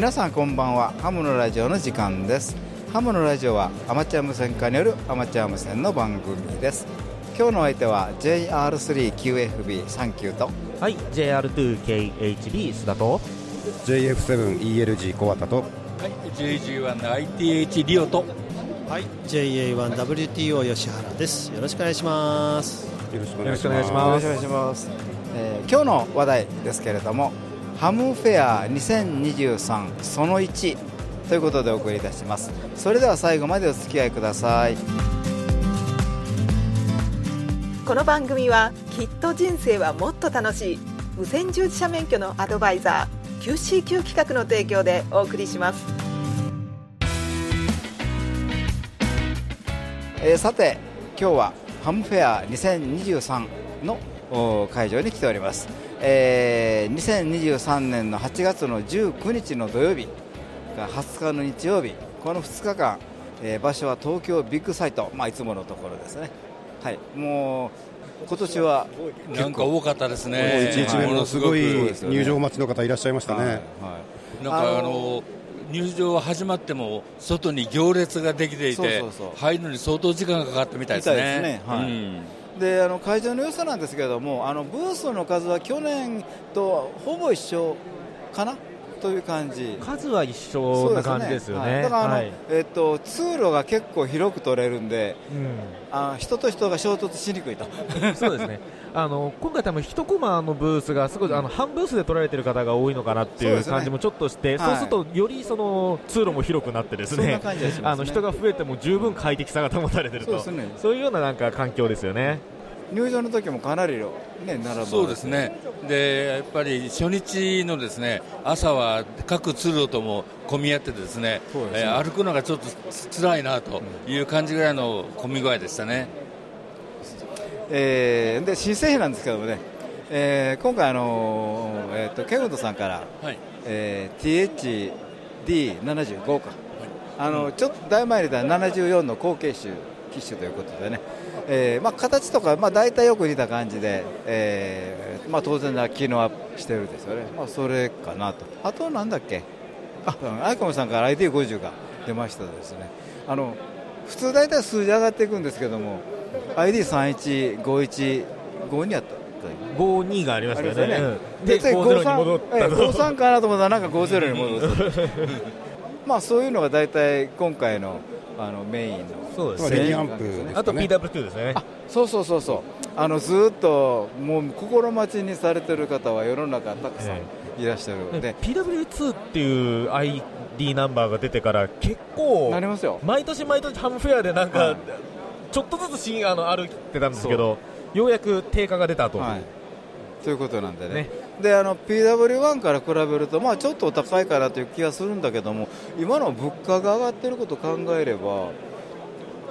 皆さんこんばんは。ハムのラジオの時間です。ハムのラジオはアマチュア無線化によるアマチュア無線の番組です。今日のお相手は JR3QFB39 と。はい JR2KHB 須田と。JF7ELG 小畑と。はい JG1ITH リオと。はい JA1WTO 吉原です。よろしくお願いします。よろしくお願いしよます。ろしくお願いします、えー今日の話題ですけれどもハムフェア2023その1ということでお送りいたします。それでは最後までお付き合いください。この番組はきっと人生はもっと楽しい。無線従事者免許のアドバイザー QCQ 企画の提供でお送りします。えーさて今日はハムフェア2023のお会場に来ております、えー2023年の8月の19日の土曜日が20日の日曜日。この2日間、えー場所は東京ビッグサイト、まあ、いつものところですね。はい。もう今年はなんか多かったですもうね1日目もすごい入場待ちの方いらっしゃいましたね、はいはい。なんかあの入場が始まっても外に行列ができていてそうそうそう。入るのに相当時間がかかったみたいですね。ですね。はい。うんであの会場の良さなんですけれどもあのブースの数は去年とほぼ一緒かな？という感じ。数は一緒な感じですよね。はい。だからあの、はい。えっと通路が結構広く取れるんでうん。あ人と人が衝突しにくいと。そうですね。あの今回多分一コマのブースがすごいあの半ブースで取られてる方が多いのかなっていう感じもちょっとして、はい。そうするとよりその通路も広くなってですね。感じがしますね。あの人が増えても十分快適さが保たれてると。そうですね。そういうようななんか環境ですよね。入場の時もかなりのね並ぶそうですね。でやっぱり初日のですね朝は各通路とも混み合ってですねですね。えー歩くのがちょっとつ辛いなという感じぐらいの混み具合でしたね。えーで新製品なんですけどもね、えー今回あのーえー、とケンウッドさんから、はい。えー THD75 か、あのちょっとだいぶ前に出た74の後継種機種ということでね、えーまあ、形とか、まあ、大体よく似た感じで、えーまあ、当然な機能アップしてるんですよね、まあ、それかなと。あとなんだっけ？あアイコムさんから ID50 が出ましたですね。あの普通大体数字上がっていくんですけども ID315152 やった52がありましたよね。ありますよね。うん。で次50に戻ったええと。53かなと思ったらなんか50に戻す まあそういうのが大体今回のあのメインのそうですね。ね。あと PW2 ですね。あそうそうそうそう。あのずーっともう心待ちにされてる方は世の中たくさんえいらっしゃるので。ね、PW2 っていう ID ナンバーが出てから結構なりますよ。毎年毎年ハムフェアでなんか、はい。ちょっとずつしあの歩いてたんですけどようやく定価が出たと、はい。ということなんでね。ねであの PW1 から比べると、まあ、ちょっとお高いかなという気がするんだけども今の物価が上がってることを考えれば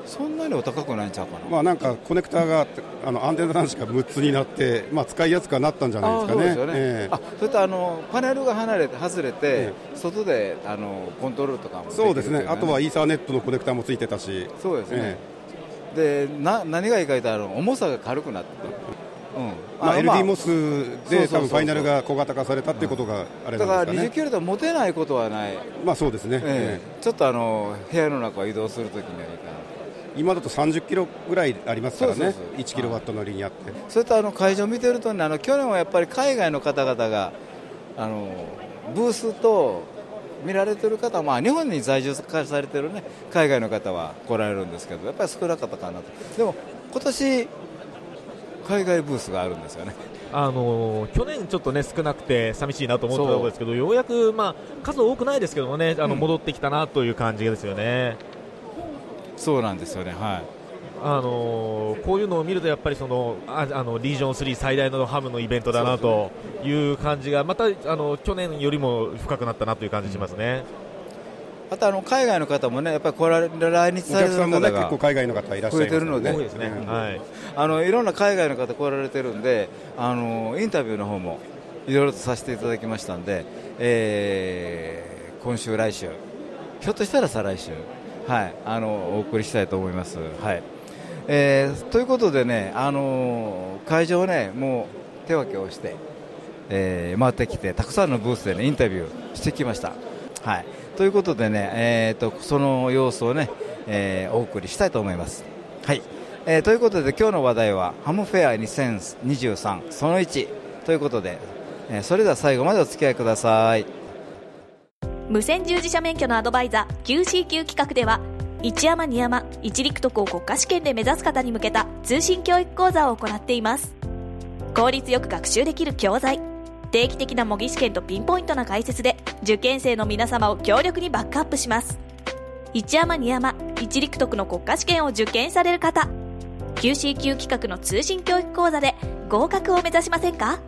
そんなにお高くないんちゃうかな、まあなんかコネクターがあのアンテナ端子が6つになって、まあ、使いやすくはなったんじゃないですかね。あそね、ええ。あそれとあのパネルが離れて外れて、え外であのコントロールとかもできるそうですね。といあとはイーサーネットのコネクターもついてたし、そうですね、えでな何がいいか言ったらあの重さが軽くなって。る、うん。まあ、の LD モスで多分ファイナルが小型化されたっていうことがあれだから20なんですかね。キロと持てないことはない、まあそうですね、ええ。えちょっとあの部屋の中を移動するときにはいいかな。え今だと30キロぐらいありますからね。そうそうそう。1キロワットのリニアって。それとあの会場を見てるとねあの去年はやっぱり海外の方々があのブースと見られてる方、まあ、日本に在住化されてるね海外の方は来られるんですけどやっぱり少なかったかなと。でも今年海外ブースがあるんですよねあのー去年ちょっとね少なくて寂しいなと思ってたところですけどようやく、まあ、数多くないですけどもねあのうん戻ってきたなという感じですよね。そうなんですよねはいあのーこういうのを見るとやっぱりそのああのリージョン3最大のハムのイベントだなという感じがまたあの去年よりも深くなったなという感じしますね。あとあの海外の方もねやっぱり来られ来日おされてる方が結構海外の方いらっしゃいますので多いですね。うんはい。あのいろんな海外の方来られてるんであのインタビューの方もいろいろとさせていただきましたんで、えー今週、来週ひょっとしたら再来週、はい、あのお送りしたいと思います。はいえーということでね、あの会場をねもう手分けをしてえー回ってきてたくさんのブースで、ね、インタビューしてきました。はい、ということでね、えー、とその様子をね、えーお送りしたいと思います。はいえーということで今日の話題はハムフェア2023その1ということで、えーそれでは最後までお付き合いください。無線従事者免許のアドバイザー QCQ 企画では一山二山一陸徳を国家試験で目指す方に向けた通信教育講座を行っています効率よく学習できる教材定期的な模擬試験とピンポイントな解説で受験生の皆様を強力にバックアップします。一山二山一陸徳の国家試験を受験される方。QCQ 企画の通信教育講座で合格を目指しませんか？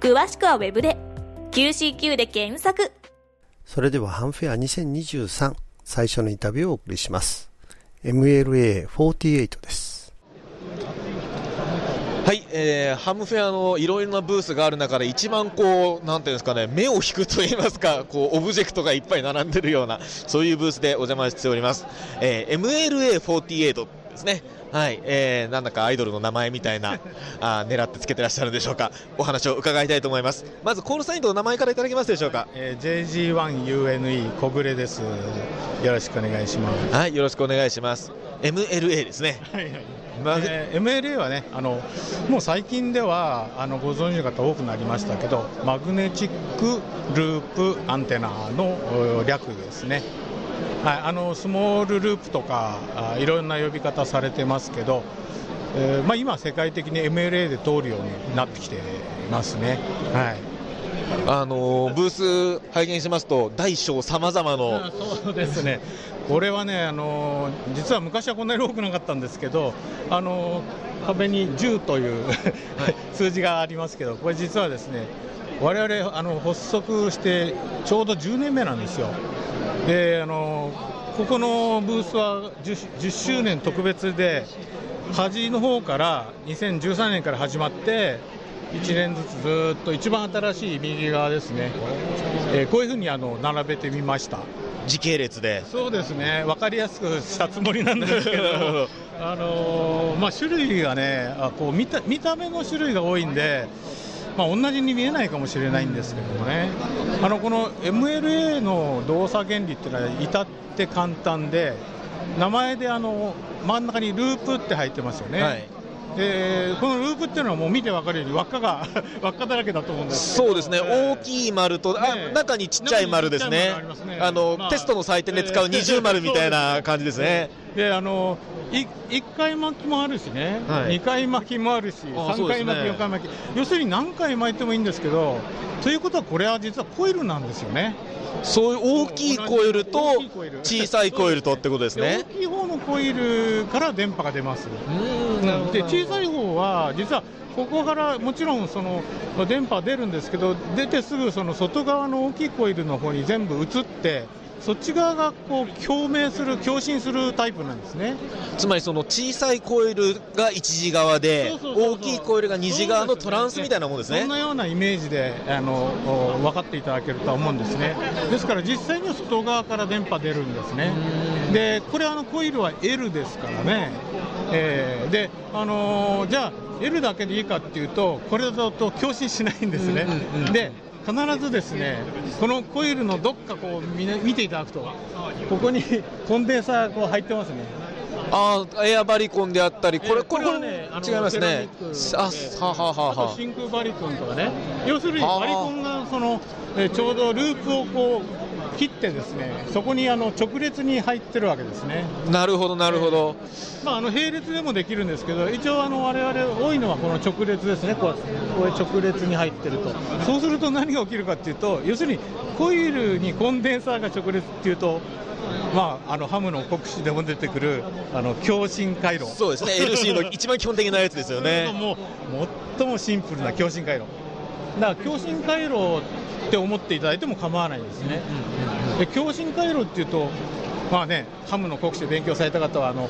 詳しくはウェブで。QCQ で検索。それではハンフェア2023最初のインタビューをお送りします。MLA48 です。はい、えーハムフェアのいろいろなブースがある中で一番こうなんていうんですかね目を引くと言いますかこうオブジェクトがいっぱい並んでるようなそういうブースでお邪魔しております、えー MLA48 ですね。はい、えーなんだかアイドルの名前みたいなあー狙ってつけてらっしゃるんでしょうか。お話を伺いたいと思います。まずコールサインとお名前からいただけますでしょうか。えー JG1UNE 小暮です。よろしくお願いします。はいよろしくお願いします。MLA ですね。まあえー MLA はね、あのもう最近ではあのご存知の方多くなりましたけど、マグネチックループアンテナのお略ですね。はい、あのスモールループとかあいろんな呼び方されてますけど、えーまあ、今、世界的に MLA で通るようになってきてますね。はいあのーブース拝見しますと大小さまざまのあそうですね、これはね、あの実は昔はこんなに多くなかったんですけど、あの壁に10という数字がありますけど、これ実はですね、我々あの発足してちょうど10年目なんですよ。であのここのブースは 10, 10周年特別で端の方から2013年から始まって1年ずつずっと一番新しい右側ですね、えーこういうふうにあの並べてみました時系列で。そうですね。分かりやすくしたつもりなんですけど。あのーまあ、種類がねあこう見た見た目の種類が多いんで、まあ、同じに見えないかもしれないんですけどもね。あのこの MLA の動作原理っていうのは至って簡単で名前であの真ん中にループって入ってますよね、はいでこのループっていうのはもう見て分かるように輪っかが 輪っかだらけだと思うんです。そうですね、え大きい丸と、あね中にちっちゃい丸ですね。あの、まあ。テストの採点で使う二重丸みたいな感じですね。であのい1回巻きもあるしね、はい。2回巻きもあるし、あそう3回巻き、4回巻き、要するに何回巻いてもいいんですけど、ということは、これは実はコイルなんですよね。そういう大きいコイルと小さいコイルとってことですね。大きい方のコイルから電波が出ます。で小さい方は実はここからもちろんその電波出るんですけど出てすぐその外側の大きいコイルの方に全部移ってそっち側がこう共鳴する共振するタイプなんですね。つまりその小さいコイルが一時側でそうそうそうそう。大きいコイルが二次側のトランスみたいなもんですね。そん。なようなイメージであのお分かっていただけるとは思うんですね。ですから実際には外側から電波出るんですね。でこれあのコイルは L ですからね、えーであのーじゃあ L だけでいいかっていうとこれだと共振しないんですね、で必ずですねこのコイルのどっかこう見,、ね、見ていただくとここに コンデンサーこう入ってますね。ああ、エアバリコンであったり、これ、えーこれ、はね違いますね。あ、はははは。真空バリコンとかね、要するにはあ。バリコンがその、えーちょうどループをこう切って、ですねそこにあの直列に入ってるわけですね、なるほど、なるほど。まあ、あの並列でもできるんですけど、一応、あの我々多いのはこの直列ですね、こうこういう直列に入ってると、そうすると何が起きるかっていうと、要するにコイルにコンデンサーが直列っていうと、まあ、あのハムの国士でも出てくるあの共振回路。そうですね、LC の一番基本的なやつですよね。もう最もシンプルな共振回路だから共振回路って思っていただいても構わないんですね、で共振回路っていうとまあねハムの国士で勉強された方はあの、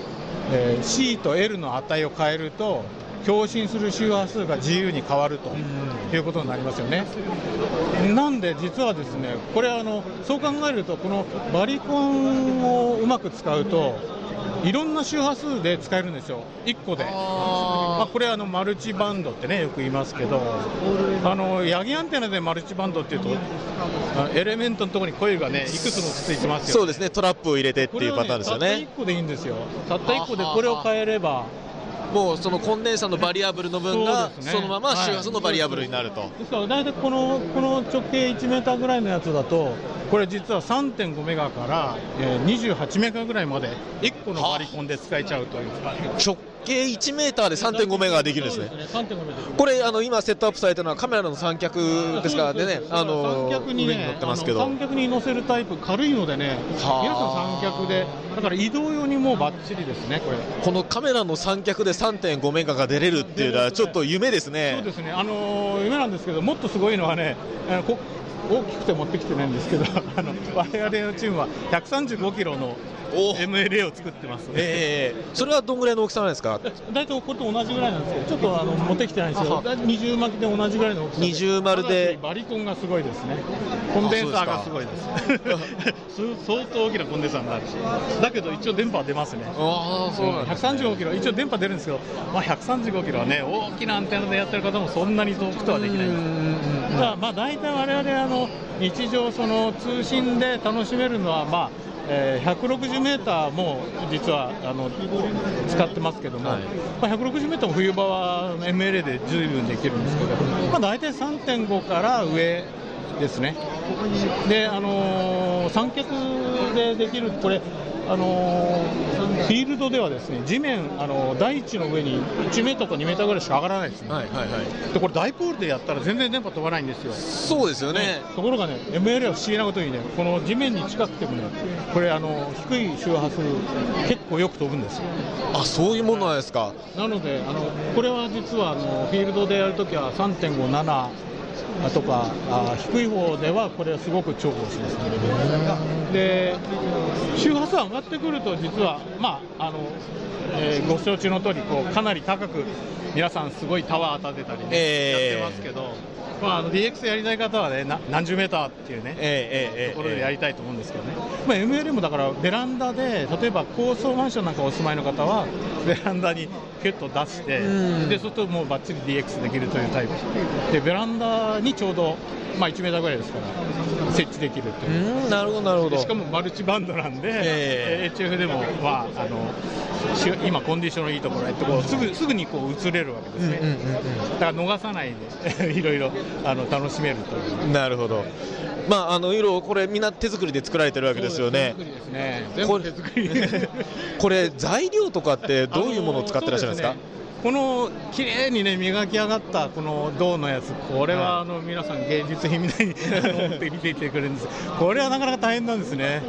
えー C と L の値を変えると共振する周波数が自由に変わるということになりますよね。なんで実はですね、これあのそう考えるとこのバリコンをうまく使うといろんな周波数で使えるんですよ、1個で。まあ、これあのマルチバンドってねよく言いますけどあのヤギアンテナでマルチバンドっていうとあエレメントのところにコイルがねいくつもついてますよ、そうですね。トラップを入れてっていうパターンですよね。たった1個でいいんですよ。たった1個でこれを変えればもうそのコンデンサのバリアブルの分がそのまま周波数のバリアブルになると、です。から大体このこの直径1メーターぐらいのやつだとこれ実は3.5メガから、えー28メガぐらいまで1個のバリコンで使えちゃうという直径1メーターで3.5メガができるんですね。すね3.5メガこれあの今セットアップされてるのはカメラの三脚ですからでねあの三脚にね上に乗ってますけど。三脚に乗せるタイプ軽いのでねはあ皆さん三脚で。だから移動用にもうバッチリですねこれ。このカメラの三脚で3.5メガが出れるっていうのはちょっと夢ですそうねですね。あのー夢なんですけどもっとすごいのはね大きくて持ってきてないんですけど あの我々のチームは135キロの MLA を作ってます。ねええそれはどんぐらいの大きさなんですか？大体これと同じぐらいなんですけどちょっとあの持ってきてないんですよ。大体二重巻きで同じぐらいの大きさで。二重丸で。バリコンがすごいですね。コンデンサーがすごいです。相当大きなコンデンサーになるしだけど一応電波は出ますねああそうなんです、135キロ、一応電波出るんですけど、まあ、135キロはね、大きなアンテナでやってる方もそんなに遠くとはできないです。ただ、まあ、大体我々あの日常、その通信で楽しめるのは、まあえー160メーターも実はあの使ってますけども、はいまあ、160メーターも冬場は MLA で十分できるんですけど、まあ、大体3.5から上ですね。で、あのー三脚でできる、これ、あのーフィールドではですね地面、あのー大地の上に1メーターか2メーターぐらいしか上がらないですね、はいはいはい。でこれ、大ポールでやったら全然電波飛ばないんですよ。そうですよね。ところがね、MLA は不思議なことにね、この地面に近くてもね、これ、あの低い周波数、結構よく飛ぶんですよ。あそういうものなんですか。なので、あのこれは実はあのフィールドでやるときは3.57とかあ低い方ではこれはすごく重宝しますね。で周波数上がってくると実は、まああのえーご承知の通りこりかなり高く皆さんすごいタワー立てたりね、えーやってますけど、まあ、あの DX やりたい方はねな何十メーターっていうね、ええところでやりたいと思うんですけどね、まあ、MLM もだからベランダで例えば高層マンションなんかお住まいの方はベランダにケット出してうん。でそうするともうバッチリ DX できるというタイプ。でベランダにちょうど、まあ、1メーターぐらいですから設置できるとういう。んなるほどなるほど。でしかもマルチバンドなんで、え HF でも、まあ、あのし今、コンディションのいいところへこうすぐすぐにこう移れるわけですね、うんうんうんだから逃さないで いろいろあの楽しめるという。なるほど。まああの色これみんな手作りで作られてるわけですよね。手作りですね。全これ材料とかってどういうものを使ってらっしゃるんですか？この綺麗にね磨き上がったこの銅のやつこれはあの皆さん芸術品みたいに持って見ていてくれるんです。これはなかなか大変なんですね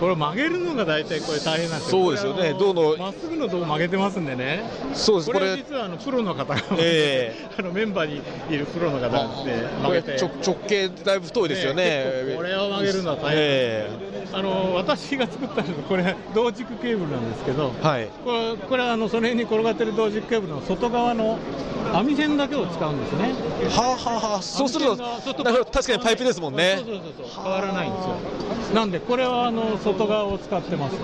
これ曲げるのが大体これ大変なんですよ。そうですよね。これあのまっすぐの銅曲げてますんでね。そうです。これ実はあのプロの方が、え あのメンバーにいるプロの方が曲げて。直直径だいぶ太いですよね。これを曲げるのは大変。えあの私が作ったのはこれ同軸ケーブルなんですけどえはい。これこれはあのその辺に転がってる同軸ケーブルの外側の網線だけを使うんですね。はあはあはあ。そうすると確かにパイプですもんね。そうそうそうそう。変わらないんですよ。なんでこれはあの外側を使ってます。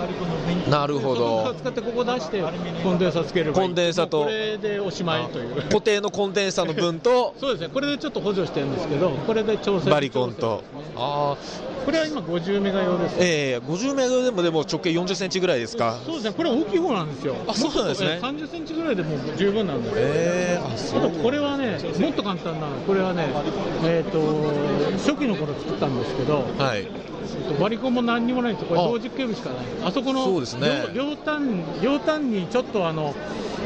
なるほど使ってここ出してコンデンサつければいいコンデンサとこれでおしまいという。固定のコンデンサの分と そうですね。これでちょっと補助してるんですけど、これで調整バリコンとああこれは今50メガ用です。ええ50メガでもでも直径40センチぐらいですか？そうですね。これ大きい方なんですよ。あそうなんですねもっと30センチぐらいでもう十分なんで。ええあそあとこれはね、もっと簡単なの、これはね、えー、と初期の頃作ったんですけど、はいえっとバリコンも何にもないんですこれあ。同軸ケーブルしかない、あそこの両端両端にちょっとあの、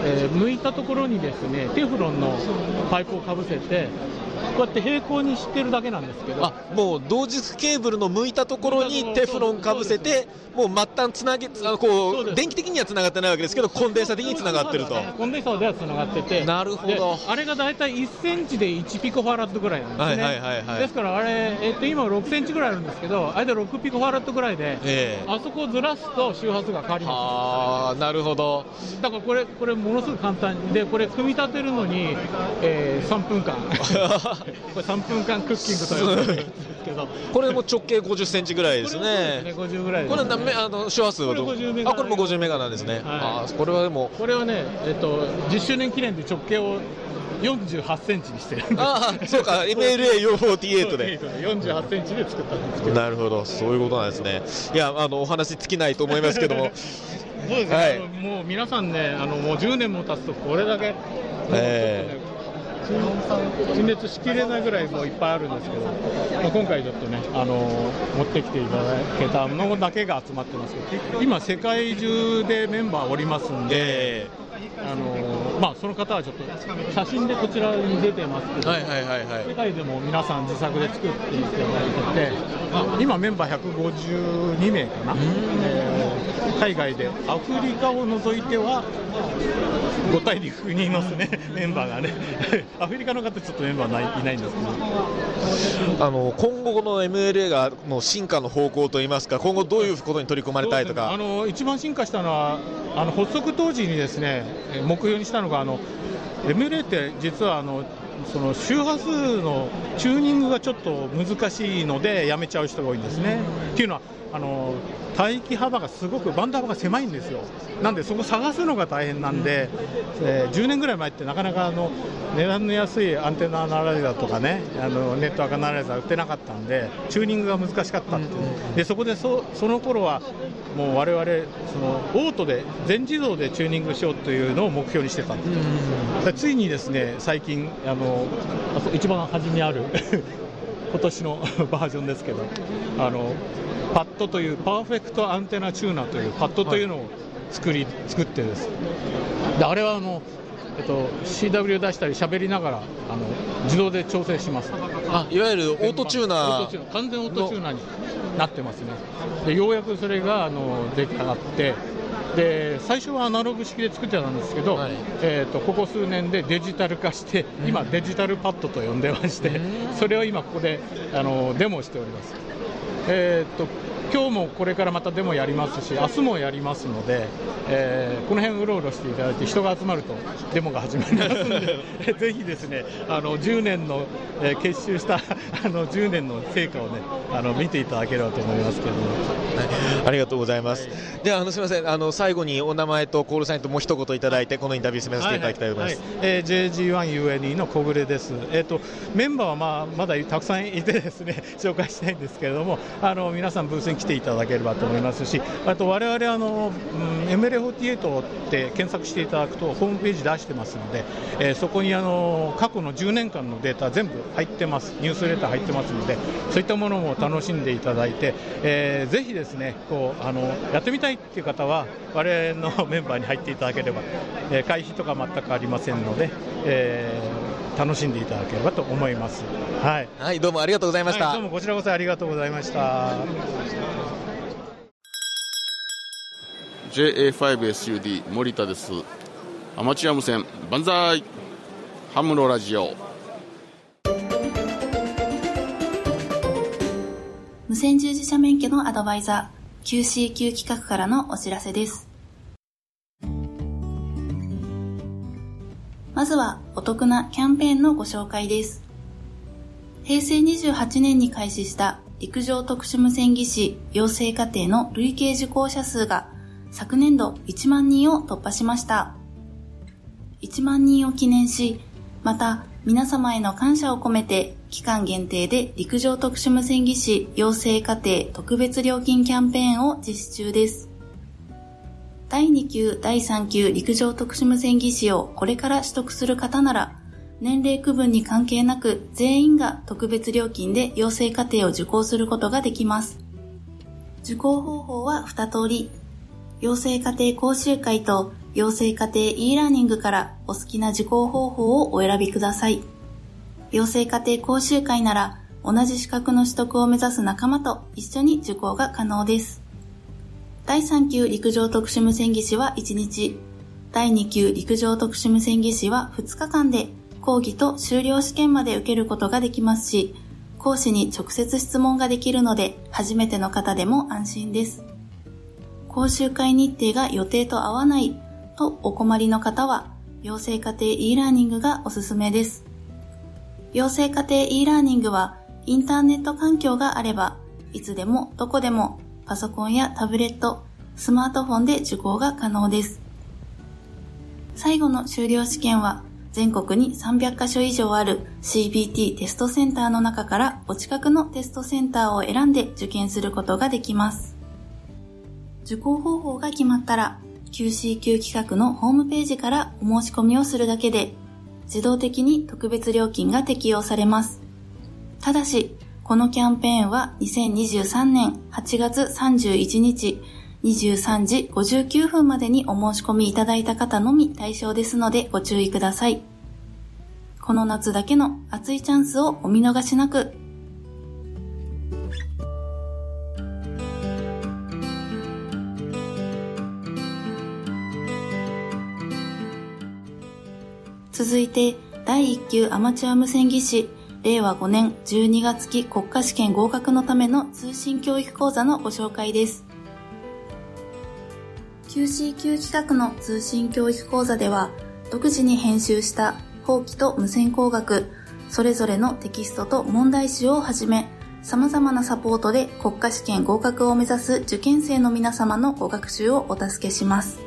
えー向いたところにですねテフロンのパイプをかぶせて、こうやって平行にしてるだけなんですけど、あもう同軸ケーブルの向いたところにテフロンかぶせてもう末端つなげこそう電気的にはつながってないわけですけどコンデンサ的につながってると。コンデンサーではつながってて、なるほど。であれが大体1センチで1ピコファラッドぐらいなんですね、はいはいはいはい。ですからあれ、えっと今6センチぐらいあるんですけど、あれで6ピコファラッドぐらいで、ええ。あそこをずらすと周波数が変わりまああなるほど。す。だからこれ、これものすごく簡単。で、これ組み立てるのに、えー3分間 これ3分間クッキングと呼ばれてるんですけど。これも直径50センチぐらいですね。ね50ぐらいこれあの周波数はどう？これ50メガあこれも50メガなんですね、あこれはでも。これはね、えっと、10周年記念で直径を48センチにしてるああそうか。MLA448 で。48センチで作ったんですけど。なるほど。そういうことなんですね。いやあのお話尽きないと思いますけども。そうですね、はい。もう皆さんね、あのもう10年も経つと、これだけ、え陳列しきれないぐらいもういっぱいあるんですけど、まあ今回ちょっとね、あの持ってきていただけたものだけが集まってますけど、今、世界中でメンバーおりますんで、あのまあ、その方はちょっと写真でこちらに出てますけど、はいはいはいはい。世界でも皆さん自作で作っていただいてて、今、メンバー152名かな、えー海外で。アフリカを除いては5大陸にいますね、メンバーがね、アフリカの方、ちょっとメンバーないいないんですけど、あの今後の MLA がの進化の方向といいますか今後どういうことに取り組まれたいとか。あの一番進化したのは、あの発足当時にですねえ目標にしたのが、あの MLA って実はあのその周波数のチューニングがちょっと難しいのでやめちゃう人が多いんですね。っていうのはあの帯域幅がすごくバンド幅が狭いんですよ、なんでそこ探すのが大変なんで、えー10年ぐらい前ってなかなかあの値段の安いアンテナアナライザーとかね、あのネットワークアナライザー売ってなかったんで、チューニングが難しかったっでそこでそその頃はもう我々そのオートで全自動でチューニングしようというのを目標にしてたんです。ついにですね最近あの一番初めにある今年のバージョンですけどあの PAT という Perfect Antenna Tuner という PAT というのを作り、作ってです。であれはあの、えっと、CW 出したり喋りながらあの自動で調整します。あいわゆるオートチューナオー完全オートチューナーになってますね。でようやくそれがあの出来上がってで最初はアナログ式で作ってたんですけど、えー、とここ数年でデジタル化して、今、デジタルパッドと呼んでまして、それを今、ここであのデモしております。えー、と今日もこれからまたデモやりますし、明日もやりますので、えーこの辺うろうろしていただいて、人が集まるとデモが始まりますので、ぜひですね、あの10年の、えー結集した あの10年の成果をね、あの見ていただければと思いますけれども。ありがとうございます。ではあのすみませんあの最後にお名前とコールサインともう一言いただいてこのインタビュー進めさせていただきたいと思います。はいはいはいえー JG1UNE の小暮です、えー、とメンバーは、まあ、まだたくさんいてですね 紹介したいんですけれどもあの皆さんブースに来ていただければと思いますしあと我々あの、うん、MLA48 って検索していただくとホームページ出してますので、えーそこにあの過去の10年間のデータ全部入ってます。ニュースレター入ってますのでそういったものも楽しんでいただいて、えーぜひですねこうあのやってみたいっていう方は我々のメンバーに入っていただければ、えー会費とか全くありませんので、えー楽しんでいただければと思います。はい、はい、どうもありがとうございました。はいどうもこちらこそありがとうございました。JA5SUD 森田ですアマチュア無線万歳ハムのラジオ無線従事者免許のアドバイザー QCQ 企画からのお知らせです。まずはお得なキャンペーンのご紹介です。平成28年に開始した陸上特殊無線技師養成課程の累計受講者数が昨年度1万人を突破しました。1万人を記念し、また皆様への感謝を込めて期間限定で陸上特殊無線技師養成課程特別料金キャンペーンを実施中です。第2級、第3級陸上特殊無線技師をこれから取得する方なら、年齢区分に関係なく全員が特別料金で養成課程を受講することができます。受講方法は2通り。養成課程講習会と養成課程 e ラーニングからお好きな受講方法をお選びください。養成課程講習会なら同じ資格の取得を目指す仲間と一緒に受講が可能です。第3級陸上特殊無線技師は1日、第2級陸上特殊無線技師は2日間で講義と修了試験まで受けることができますし、講師に直接質問ができるので初めての方でも安心です。講習会日程が予定と合わないとお困りの方は、養成家庭 e ラーニングがおすすめです。養成家庭 e ラーニングはインターネット環境があれば、いつでもどこでもパソコンやタブレット、スマートフォンで受講が可能です。最後の修了試験は全国に300カ所以上ある CBT テストセンターの中からお近くのテストセンターを選んで受験することができます。受講方法が決まったら QCQ 企画のホームページからお申し込みをするだけで自動的に特別料金が適用されます。ただし、このキャンペーンは2023年8月31日23時59分までにお申し込みいただいた方のみ対象ですのでご注意ください。この夏だけの熱いチャンスをお見逃しなく。続いて、第1級アマチュア無線技師、令和5年12月期国家試験合格のための通信教育講座のご紹介です。QCQ 企画の通信教育講座では、独自に編集した法規と無線工学、それぞれのテキストと問題集をはじめ、様々なサポートで国家試験合格を目指す受験生の皆様のご学習をお助けします。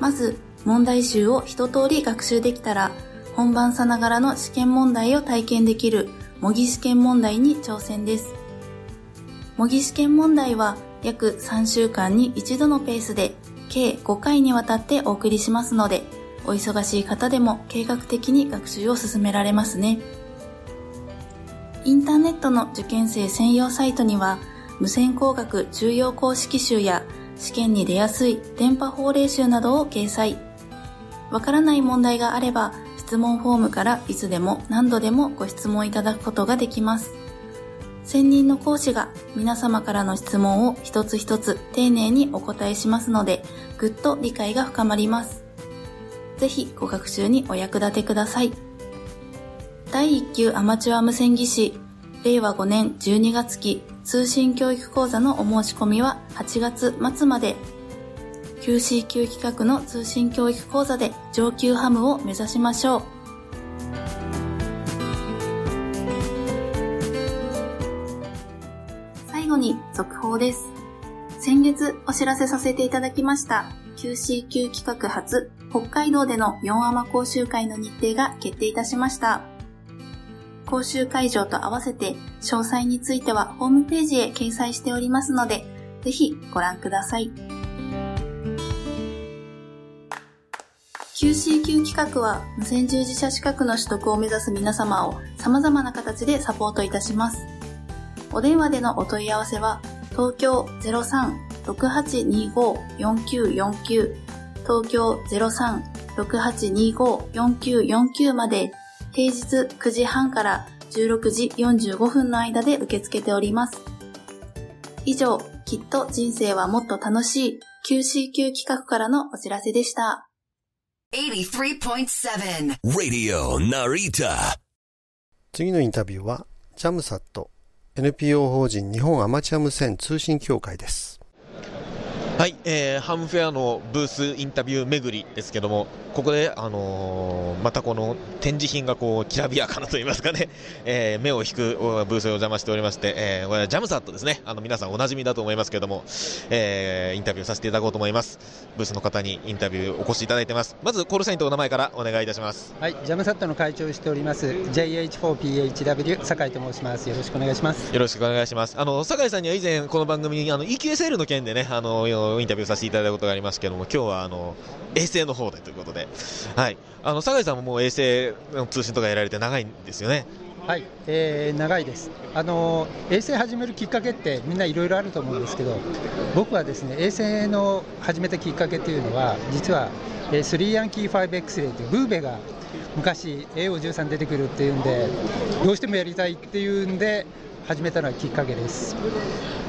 まず、問題集を一通り学習できたら、本番さながらの試験問題を体験できる模擬試験問題に挑戦です。模擬試験問題は約3週間に一度のペースで計5回にわたってお送りしますので、お忙しい方でも計画的に学習を進められますね。インターネットの受験生専用サイトには、無線工学重要公式集や試験に出やすい電波法令集などを掲載。わからない問題があれば、質問フォームからいつでも何度でもご質問いただくことができます。専任の講師が皆様からの質問を一つ一つ丁寧にお答えしますので、ぐっと理解が深まります。ぜひご学習にお役立てください。第1級アマチュア無線技師、令和5年12月期通信教育講座のお申し込みは8月末まで QC 級企画の通信教育講座で上級ハムを目指しましょう。最後に続報です。先月お知らせさせていただきました QCQ 企画初北海道での4アマ講習会の日程が決定いたしました。講習会場と合わせて詳細についてはホームページへ掲載しておりますので、ぜひご覧ください。QCQ 企画は無線従事者資格の取得を目指す皆様を様々な形でサポートいたします。お電話でのお問い合わせは、東京03-6825-4949東京03-6825-4949まで平日9時半から16時45分の間で受け付けております。以上、きっと人生はもっと楽しい QCQ 企画からのお知らせでした。83.7 Radio Narita 次のインタビューは、ジャムサット NPO 法人日本アマチュア無線通信協会です。はい、えー、ハムフェアのブースインタビュー巡りですけども、ここで、あのー、またこの展示品がこうきらびやかなといいますかね、えー、目を引くブースにお邪魔しておりまして、えー、これジャムサットですね、あの皆さんおなじみだと思いますけども、えー、インタビューさせていただこうと思います。ブースの方にインタビューお越しいただいてます。まずコールサインとお名前からお願いいたします。はい、ジャムサットの会長をしております JH4PHW 酒井と申します。よろしくお願いします。よろしくお願いします。あの酒井さんには以前この番組にあの EQSL の件でね、あのインタビューさせていただいたことがありますけども、今日はあの衛星の方でということで、はい、あの酒井さんももう衛星の通信とかやられて長いんですよね。はい、えー、長いです、あの衛星始めるきっかけってみんないろいろあると思うんですけど僕はですね衛星の始めたきっかけというのは実は、えー、3ヤンキー 5X レイというブーベが昔 AO13 出てくるっていうんでどうしてもやりたいっていうんで始めたのがきっかけです。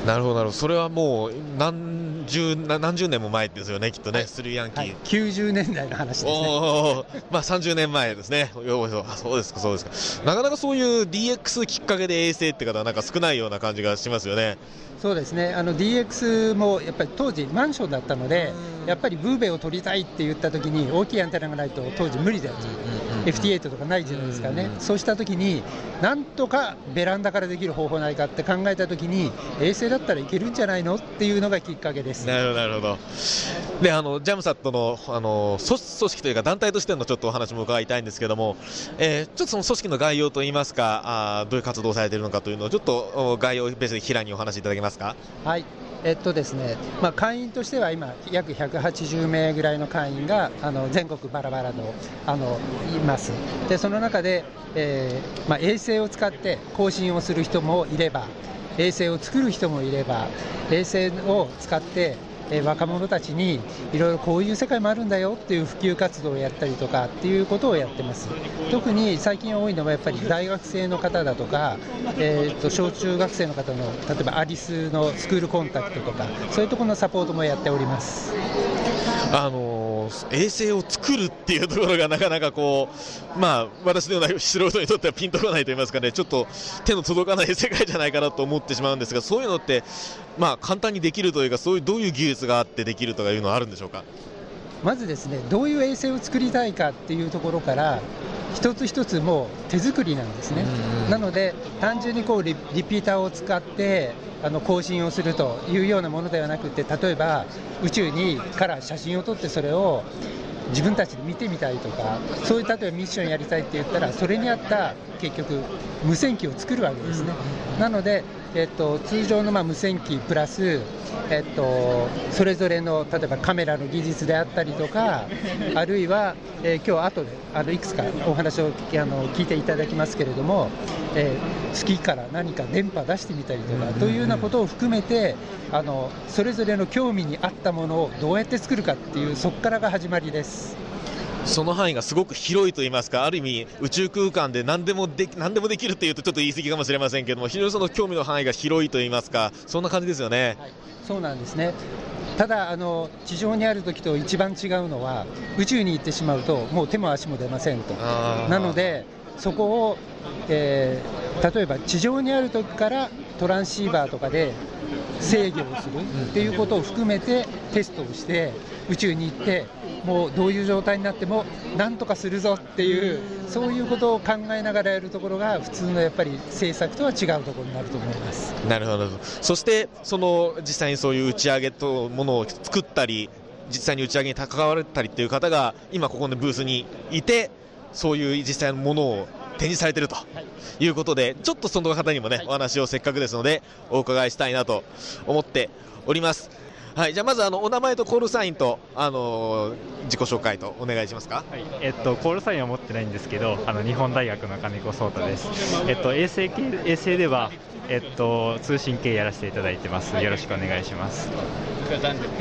なるほどなるほど。それはもう何十何十年も前ですよね、きっとね、スリーヤンキー、はい、90年代の話ですね、まあ、30年前ですね、そ。うですか、そうですか、なかなかそういう DX きっかけで衛星って方は、なんか少ないような感じがしますよね。そうですね。あの DX もやっぱり当時、マンションだったので、やっぱりブーベを取りたいって言ったときに、大きいアンテナがないと、当時無理だった、FT8 とかないじゃないですかね、そうしたときに、なんとかベランダからできる方法ないかって考えたときに、衛星だったらいけるんじゃないのっていうのがきっかけです。なるほど、なるほど。で、あの、ジャムサットの、あの、組組織というか団体としてのちょっとお話も伺いたいんですけども、えーちょっとその組織の概要といいますか、あーどういう活動をされているのかというのを、ちょっとお概要ベースで平にお話しいただけますか？はいえっとですねまあ、会員としては今、約180名ぐらいの会員があの全国バラバラのあのいます、でその中で、えーまあ、衛星を使って更新をする人もいれば、衛星を作る人もいれば、衛星を使って、えー若者たちにいろいろこういう世界もあるんだよっていう普及活動をやったりとかっていうことをやってます。特に最近多いのはやっぱり大学生の方だとか、えー、と小中学生の方の例えばアリスのスクールコンタクトとかそういうところのサポートもやっております。あの衛星を作るっていうところがなかなかこう、まあ、私のような素人にとってはピンとこないと言いますかね、ちょっと手の届かない世界じゃないかなと思ってしまうんですが、そういうのって、まあ、簡単にできるというか、そういうどういう技術があってできるとかいうのはあるんでしょうか？まずですねどういう衛星を作りたいかっていうところから一つ一つもう手作りなんですね。なので単純にこうリリピーターを使ってあの更新をするというようなものではなくて例えば宇宙にから写真を撮ってそれを自分たちで見てみたいとかそういう例えばミッションやりたいって言ったらそれに合った結局無線機を作るわけですね、なので、えっと、通常のまあ無線機プラス、えっと、それぞれの例えばカメラの技術であったりとかあるいは、えー今日後であのいくつかお話をあの聞いていただきますけれども、えー月から何か電波出してみたりとか、というようなことを含めてあのそれぞれの興味に合ったものをどうやって作るかっていうそこからが始まりです。その範囲がすごく広いと言いますか、ある意味、宇宙空間で何でもで何でもできるっていうとちょっと言い過ぎかもしれませんけども、非常にその興味の範囲が広いと言いますか、そんな感じですよね。そうなんですね。ただあの、地上にある時と一番違うのは、宇宙に行ってしまうと、もう手も足も出ませんと、なので、そこを、えー例えば地上にある時からトランシーバーとかで制御をするっていうことを含めてテストをして、宇宙に行って、もうどういう状態になっても、なんとかするぞっていう、そういうことを考えながらやるところが、普通のやっぱり政策とは違うところになると思います。なるほど、そしてその実際にそういう打ち上げとものを作ったり、実際に打ち上げに関わったりっていう方が、今、ここのブースにいて、そういう実際のものを展示されているということで、ちょっとその方にもね、お話をせっかくですので、お伺いしたいなと思っております。はい、じゃあまずあのお名前とコールサインと、あのー自己紹介とお願いしますか？えっと、コールサインは持ってないんですけど、あの日本大学の金子壮太です。えっと、衛星系衛星では、えっと、通信系やらせていただいてます。よろしくお願いします。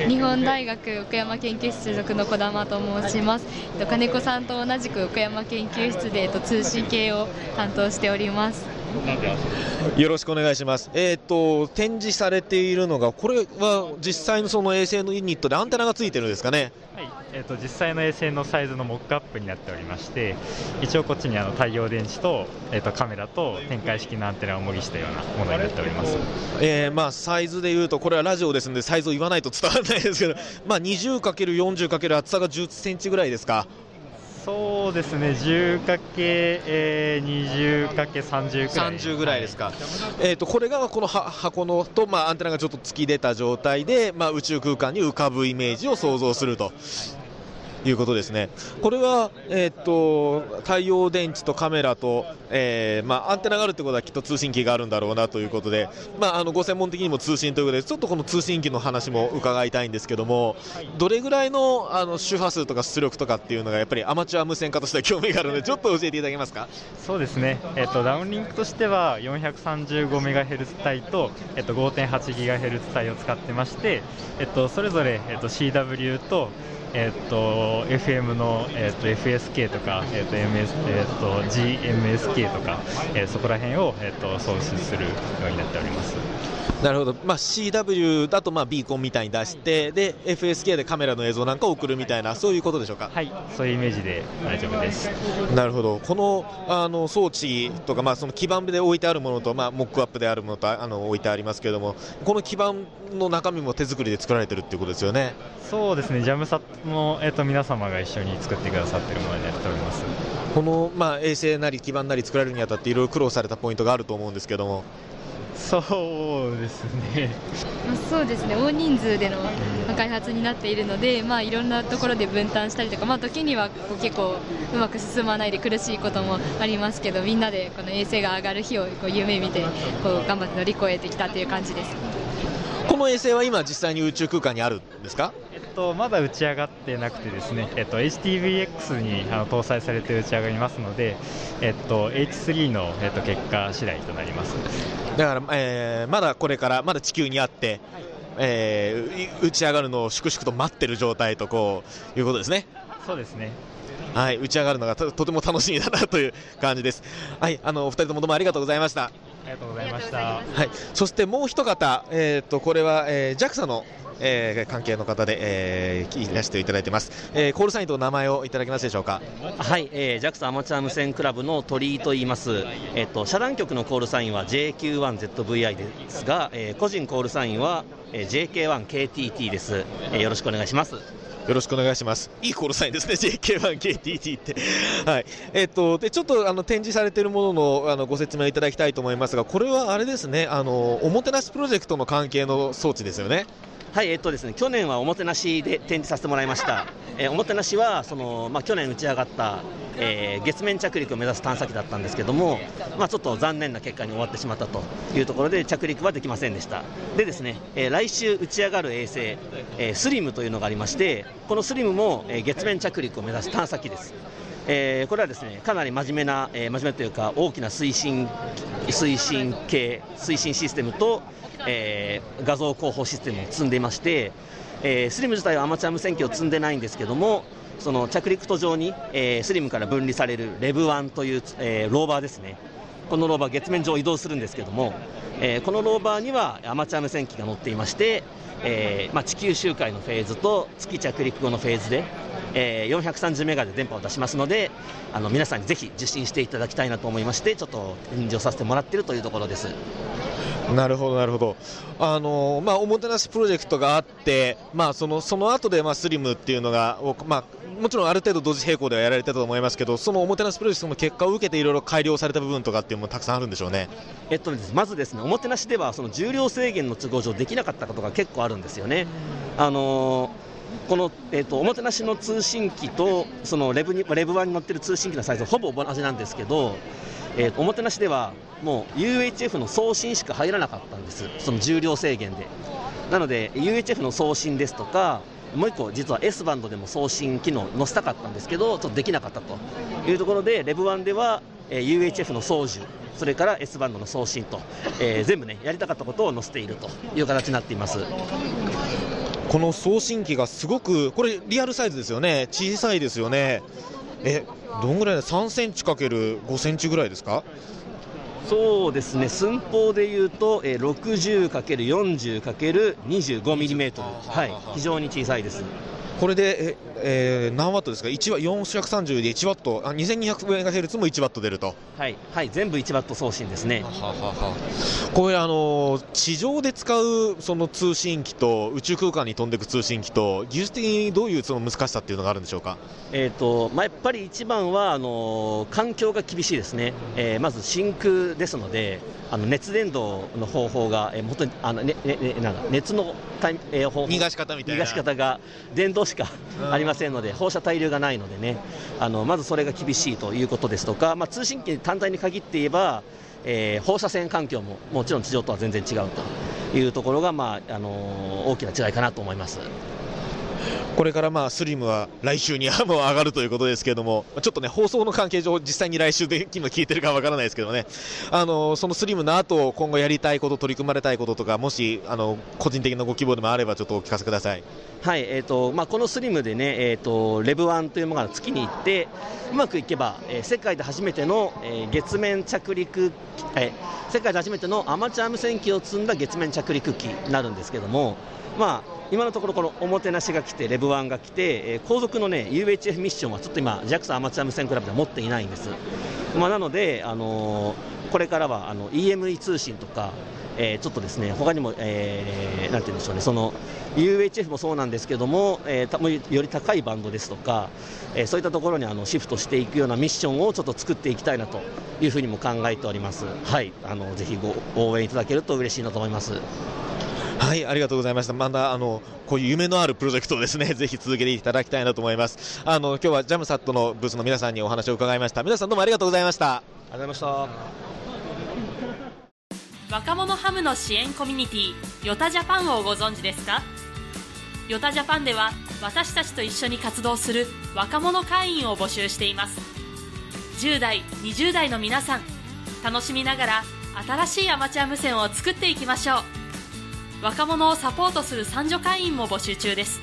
日本大学岡山研究室所属の児玉と申します。えっと金子さんと同じく岡山研究室でえっと通信系を担当しております。よろしくお願いします。えっ、と展示されているのがこれは実際のその衛星のユニットでアンテナがついてるんですかね？はい、えっと、実際の衛星のサイズのモックアップになっておりまして、一応こっちにあの太陽電池と、えっと、カメラと展開式のアンテナを模擬したようなものになっております。えーまあサイズでいうとこれはラジオですのでサイズを言わないと伝わらないですけど、まあ 20×40× 厚さが10センチぐらいですか？そうですね、10×20×30 ぐらい。ですか、えー、とこれがこの箱のと、まあ、アンテナがちょっと突き出た状態で、まあ、宇宙空間に浮かぶイメージを想像すると。いいうことですね。これは、えーっと、太陽電池とカメラと、えーまあ、アンテナがあるってことはきっと通信機があるんだろうなということで、まあ、あのご専門的にも通信ということで、ちょっとこの通信機の話も伺いたいんですけども、どれぐらいのあの周波数とか出力とかっていうのが、やっぱりアマチュア無線化としては興味があるので、ちょっと教えていただけますか？そうですね、えっと、ダウンリンクとしては 435MHz 帯と、えっと、5.8GHz 帯を使ってまして、えっと、それぞれ、えっと、CW と、えっと、FM の、えっと、FSK とか、えっと MS えっと、GMSK とか、えーそこら辺を、えっと、送出するようになっております。なるほど、まあ、CW だとまあビーコンみたいに出して、で FSK でカメラの映像なんかを送るみたいな、そういうことでしょうか？はい、そういうイメージで大丈夫です。なるほど、このあの装置とか、まあ、その基板で置いてあるものと、まあ、モックアップであるものとあの置いてありますけれども、この基板の中身も手作りで作られてるっていうことですよね？そうですね、ジャムサットの、えっと皆様が一緒に作ってくださってるものになっております。この、まあ、衛星なり基板なり作られるにあたって、いろいろ苦労されたポイントがあると思うんですけども。そうですね。まあそうですね大人数でのまあ開発になっているので、まあ、いろんなところで分担したりとか、まあ、時にはこう結構うまく進まないで苦しいこともありますけどみんなでこの衛星が上がる日をこう夢見てこう頑張って乗り越えてきたという感じです。この衛星は今、実際に宇宙空間にあるんですか？と、まだ打ち上がってなくてですね、えっと、HTVX にあの搭載されて打ち上がりますので、えっと、H3 の、えっと、結果次第となります。だから、えーまだこれから、まだ地球にあって、えーい打ち上がるのを粛々と待ってる状態とこういうことですね。そうですね。はい、打ち上がるのがととても楽しみだなという感じです。はい、あのお二人ともどうもありがとうございました。ありがとうございました。はい、そしてもう一方、えー、とこれは、えー JAXA の、えー関係の方で、えー、いらしていただいてます、えーコールサインと名前をいただけますでしょうか？はい、えー、JAXA アマチュア無線クラブの鳥居と言います、えっと、遮断局のコールサインは JQ1ZVI ですが、えー個人コールサインは、えー JK1KTT です、えーよろしくお願いします。よろしくお願いします。いいコールサインですね、JK1KTT って。はい。えっと、で、ちょっとあの展示されているもののあのご説明いただきたいと思いますが、これはあれですね、あの、おもてなしプロジェクトの関係の装置ですよね。はい、えっとですね、去年はおもてなしで展示させてもらいました。えーおもてなしは、その、まあ、去年打ち上がった、えー月面着陸を目指す探査機だったんですけども、まあ、ちょっと残念な結果に終わってしまったというところで、着陸はできませんでした。でですね、えー来週打ち上がる衛星、えースリムというのがありまして、このスリムも、えー月面着陸を目指す探査機です。えーこれはですねかなり真面目な、えー真面目というか大きな推進推進系推進システムと、えー画像広報システムを積んでいまして、えースリム自体はアマチュア無線機を積んでないんですけどもその着陸途上に、えースリムから分離されるレブ1という、えーローバーですねこのローバー月面上移動するんですけども、えーこのローバーにはアマチュア無線機が乗っていまして、えーまあ、地球周回のフェーズと月着陸後のフェーズで、えー430メガで電波を出しますのであの皆さんにぜひ受信していただきたいなと思いましてちょっと展示をさせてもらっているというところです。なるほど、なるほど。あのまあ、おもてなしプロジェクトがあって、まあ、そのその後でまあスリムっていうのが、まあ、もちろんある程度同時並行ではやられたと思いますけど、そのおもてなしプロジェクトの結果を受けて、いろいろ改良された部分とかっていうのもたくさんあるんでしょうね。えっとまずですねおもてなしではその重量制限の都合上できなかったことが結構あるんですよね。あのーこの、えっとおもてなしの通信機とそのレブにレブ1に乗ってる通信機のサイズはほぼ同じなんですけど、えっとおもてなしではもう UHF の送信しか入らなかったんです。その重量制限で。なので UHF の送信ですとかもう一個実は S バンドでも送信機能載せたかったんですけどちょっとできなかったと。いうところでレブ1では、え UHF の送受それから S バンドの送信と、えー全部ねやりたかったことを載せていると。いう形になっています。この送信機がすごく、これ、リアルサイズですよね、小さいですよね、えどんぐらいだ、3センチかける5センチぐらいですか？そうですね。寸法でいうと、えー、60×40×25 ミリメートル。はい。非常に小さいです。これで、ええー何ワットですか、1ワ430で1ワット、あ2200メガヘルツも1ワット出ると。はい、はい、全部1ワット送信ですね。これ、あの地上で使うその通信機と宇宙空間に飛んでいく通信機と、技術的にどういうその難しさっていうのがあるんでしょうか？えーとまあ、やっぱり一番はあのー環境が厳しいですね、えーまず真空ですので、あの熱伝導の方法が、えー、本当にあの、ねねねなんか熱のタイ、えー方法。逃がし方みたいな。逃がし方が電動しかありませんので、放射対流がないのでね、あのまずそれが厳しいということですとか、まあ、通信機単体に限って言えば、えー放射線環境ももちろん地上とは全然違うというところが、まああの大きな違いかなと思います。これからまあスリムは来週にも上がるということですけれども、ちょっとね、放送の関係上、実際に来週で今聞いてるかわからないですけどね、あのそのスリムの後、今後やりたいこと、取り組まれたいこととか、もしあの個人的なご希望でもあれば、ちょっとお聞かせください。はいえーとまあ、このスリムでね、えーと、レブワンというものが月に行ってうまくいけば、えー、世界で初めての、えー、月面着陸、えー、世界で初めてのアマチュア無線機を積んだ月面着陸機になるんですけども、まあ、今のところこのおもてなしが来てレブワンが来て、えー、後続の、ね、UHF ミッションはちょっと今 JAXA アマチュア無線クラブでは持っていないんです、まあ、なので、あのー、これからはあの EME 通信とか、えー、ちょっとですね他にも、えー、なんて言うんでしょうねその UHF もそうなんですけども、えー、より高いバンドですとか、えー、そういったところにあのシフトしていくようなミッションをちょっと作っていきたいなというふうにも考えております。はい、あのぜひご応援いただけると嬉しいなと思います。はいありがとうございました。またあのこういう夢のあるプロジェクトをですね ぜひ続けていただきたいなと思います。あの今日はジャムサットのブースの皆さんにお話を伺いました。皆さんどうもありがとうございました。ありがとうございました。若者ハムの支援コミュニティヨタジャパンをご存知ですか？ヨタジャパンでは私たちと一緒に活動する若者会員を募集しています。10代20代の皆さん楽しみながら新しいアマチュア無線を作っていきましょう若者をサポートする三女会員も募集中です。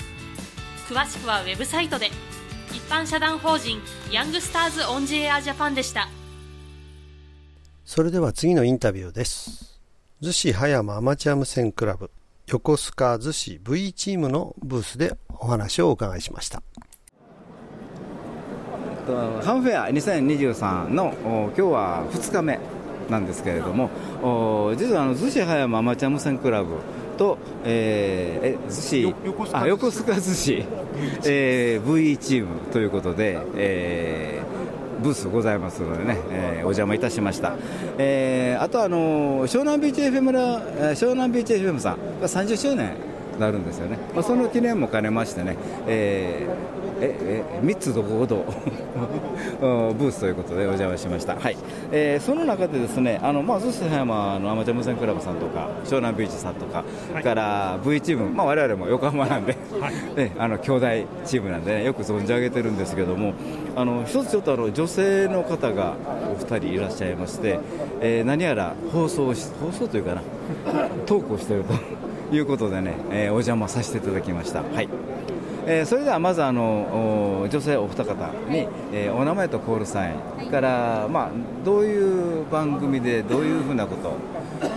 詳しくはウェブサイトで。一般社団法人ヤングスターズオンジエアジャパンでした。それでは次のインタビューです。逗子葉山アマチュア無線クラブ横須賀逗子 V チームのブースでお話をお伺いしました。ハムフェア2023の今日は2日目なんですけれども実はあの逗子葉山アマチュア無線クラブと、えー、逗子横須賀横須賀逗子、えー、VE チームということで、えー、ブースございますのでね、えー、お邪魔いたしました、えー、あとあの湘南ビーチ FM ら湘南ビーチ FM さんが30周年なるんですよね、まあ、その記念も兼ねましてね、えーええ3つどこほど ブースということでお邪魔しました、はい。えー、その中でですねあの、まあ、逗子葉山のアマチュア無線クラブさんとか湘南ビーチさんとか、はい、から V チーム、まあ、我々も横浜なんで、はい、ね、あの兄弟チームなんで、ね、よく存じ上げてるんですけどもあの一つちょっとあの女性の方がお二人いらっしゃいまして、えー、何やら放送放送というかなトークをしているということでね、えー、お邪魔させていただきました。はいえー、それではまずあの女性お二方に、えー、お名前とコールサインから、まあ、どういう番組でどういうふうなことを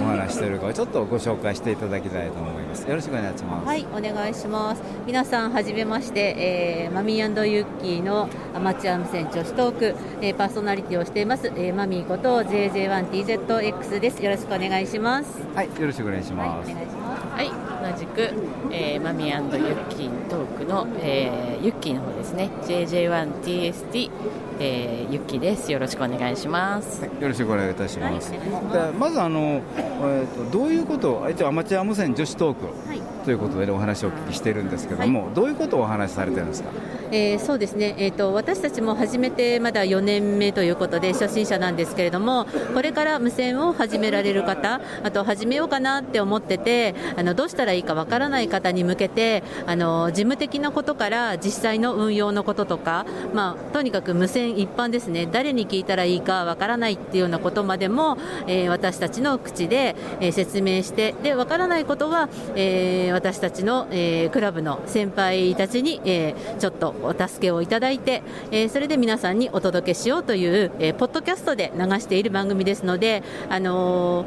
お話しているかをちょっとご紹介していただきたいと思います。よろしくお願いします。はいお願いします。皆さんはじめまして、えー、マミーユッキーのアマチュア無線女子トーク、えー、パーソナリティをしています、えー、マミーこと JJ1TZX ですよろしくお願いしますはいよろしくお願いします、はい、お願いします。はい同じく、えー、マミーユッキートークの、えー、ユッキーの方ですね。JJ1TST、えー、ユッキーです。よろしくお願いします、はい、よろしくお願いいたします、はい、まずあの、えーと、どういうこと一応アマチュア無線女子トーク、はい。ということでお話をお聞きしているんですけども、はい、どういうことをお話しされてるんですか、えー、そうですね、えーと、私たちも始めてまだ4年目ということで初心者なんですけれどもこれから無線を始められる方あと始めようかなって思っててあのどうしたらいいかわからない方に向けてあの事務的なことから実際の運用のこととか、まあ、とにかく無線一般ですね。誰に聞いたらいいかわからないっていうようなことまでも、えー、私たちの口で、えー、説明してでわからないことは、えー、私たちの、えー、クラブの先輩たちに、えー、ちょっとお助けをいただいて、えー、それで皆さんにお届けしようという、えー、ポッドキャストで流している番組ですので、あのー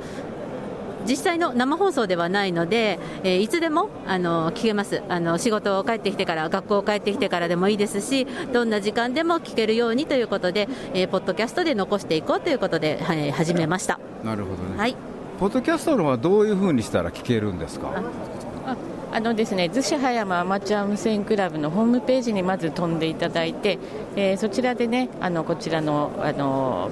実際の生放送ではないので、えー、いつでもあの聞けます。あの仕事を帰ってきてから学校帰ってきてからでもいいですしどんな時間でも聞けるようにということで、えー、ポッドキャストで残していこうということで、はい、始めました。なるほどね、はい、ポッドキャストのはどういうふうにしたら聞けるんですか？あのですね逗子葉山アマチュア無線クラブのホームページにまず飛んでいただいて、えー、そちらでねあのこちらのあの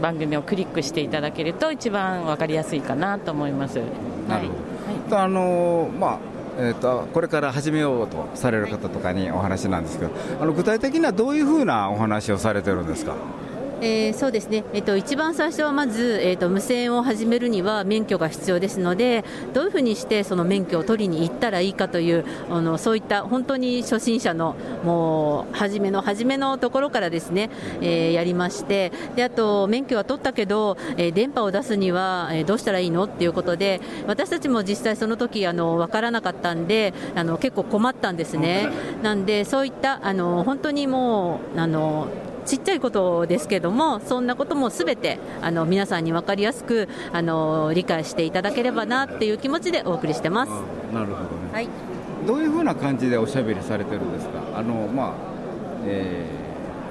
番組をクリックしていただけると一番分かりやすいかなと思います。なるほど、はい、あのまあえーと、これから始めようとされる方とかにお話なんですけど、あの具体的にはどういうふうなお話をされてるんですか？えー、そうですね、えーと、一番最初はまず、えーと、無線を始めるには免許が必要ですので、どういうふうにしてその免許を取りに行ったらいいかという、あのそういった本当に初心者のもう初めの初めのところからですね、えー、やりまして、であと免許は取ったけど、えー、電波を出すには、え、どうしたらいいのっていうことで、私たちも実際その時あの分からなかったんで、あの結構困ったんですね。なんでそういったあの本当にもうあのちっちゃいことですけども、そんなこともすべてあの皆さんに分かりやすくあの理解していただければなっていう気持ちでお送りしてます。なるほどね。はい。どういうふうな感じでおしゃべりされてるんですか？あのまあ、えー